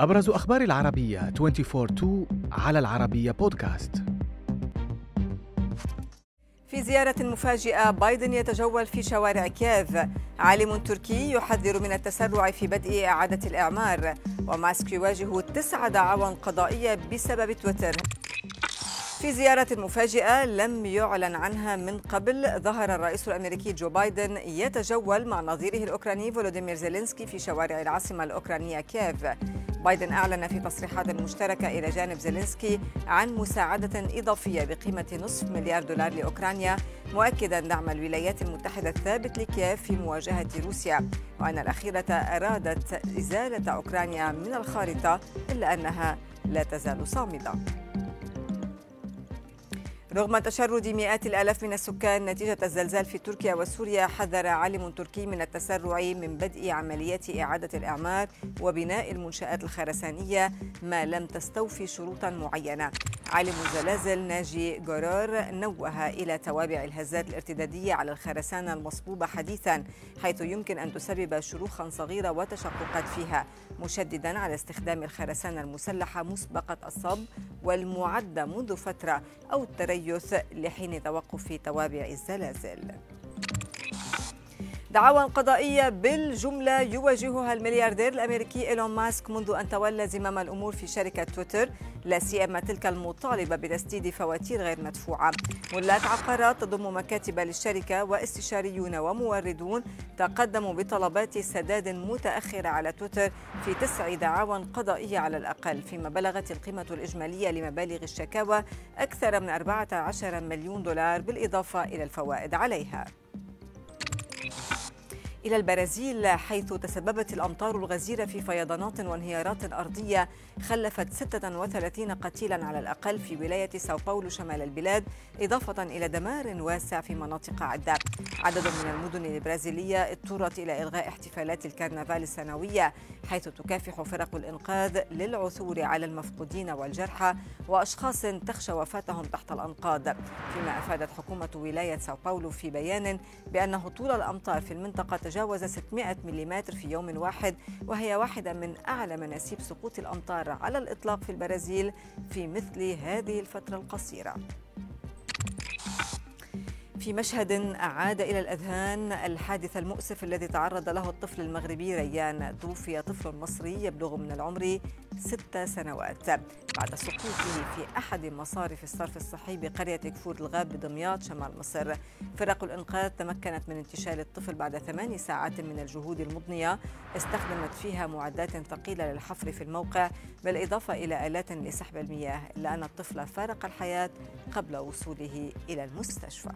أبرز أخبار العربية 24 على العربية بودكاست في زيارة مفاجئة بايدن يتجول في شوارع كييف. عالم تركي يحذر من التسرع في بدء إعادة الإعمار. وماسك يواجه تسع دعاوى قضائية بسبب تويتر. في زيارة مفاجئة لم يعلن عنها من قبل ظهر الرئيس الأمريكي جو بايدن يتجول مع نظيره الأوكراني فولوديمير زيلينسكي في شوارع العاصمة الأوكرانية كييف. بايدن أعلن في تصريحات مشتركة إلى جانب زيلينسكي عن مساعدة إضافية بقيمة نصف مليار دولار لأوكرانيا مؤكدا دعم الولايات المتحدة الثابت لكييف في مواجهة روسيا وأن الأخيرة أرادت إزالة أوكرانيا من الخارطة إلا أنها لا تزال صامدة. رغم تشرد مئات الآلاف من السكان نتيجة الزلزال في تركيا وسوريا حذر عالم تركي من التسرع من بدء عمليات إعادة الإعمار وبناء المنشآت الخرسانية ما لم تستوفي شروطا معينة. عالم الزلازل ناجي جورور نوه إلى توابع الهزات الارتدادية على الخرسانة المصبوبة حديثا حيث يمكن أن تسبب شروخا صغيرة وتشققات فيها مشددا على استخدام الخرسانة المسلحة مسبقة الصب والمعدة منذ فترة أو التريث لحين توقف توابع الزلازل. دعاوى قضائية بالجملة يواجهها الملياردير الأمريكي إيلون ماسك منذ أن تولى زمام الأمور في شركة تويتر لا سيما تلك المطالبة بتسديد فواتير غير مدفوعة. ولاة عقارات تضم مكاتب للشركة واستشاريون وموردون تقدموا بطلبات سداد متأخرة على تويتر في تسع دعاوى قضائية على الأقل فيما بلغت القيمة الإجمالية لمبالغ الشكاوى أكثر من 14 مليون دولار بالإضافة إلى الفوائد عليها. إلى البرازيل حيث تسببت الأمطار الغزيرة في فيضانات وانهيارات أرضية خلفت 36 قتيلا على الأقل في ولاية ساو باولو شمال البلاد إضافة إلى دمار واسع في مناطق عدة. عدد من المدن البرازيلية اضطرت إلى إلغاء احتفالات الكرنفال السنوية حيث تكافح فرق الإنقاذ للعثور على المفقودين والجرحى وأشخاص تخشى وفاتهم تحت الأنقاض. فيما أفادت حكومة ولاية ساو باولو في بيان بأنه طول الأمطار في المنطقة تجاوز 600 ملم في يوم واحد وهي واحدة من أعلى مناسيب سقوط الأمطار على الإطلاق في البرازيل في مثل هذه الفترة القصيرة. في مشهد أعاد إلى الأذهان الحادث المؤسف الذي تعرض له الطفل المغربي ريان توفي طفل مصري يبلغ من العمر ست سنوات. بعد سقوطه في أحد مصارف الصرف الصحي بقرية كفور الغاب بدمياط شمال مصر فرق الإنقاذ تمكنت من انتشال الطفل بعد ثمان ساعات من الجهود المضنية. استخدمت فيها معدات ثقيلة للحفر في الموقع بالإضافة إلى آلات لسحب المياه. إلا أن الطفل فارق الحياة قبل وصوله إلى المستشفى.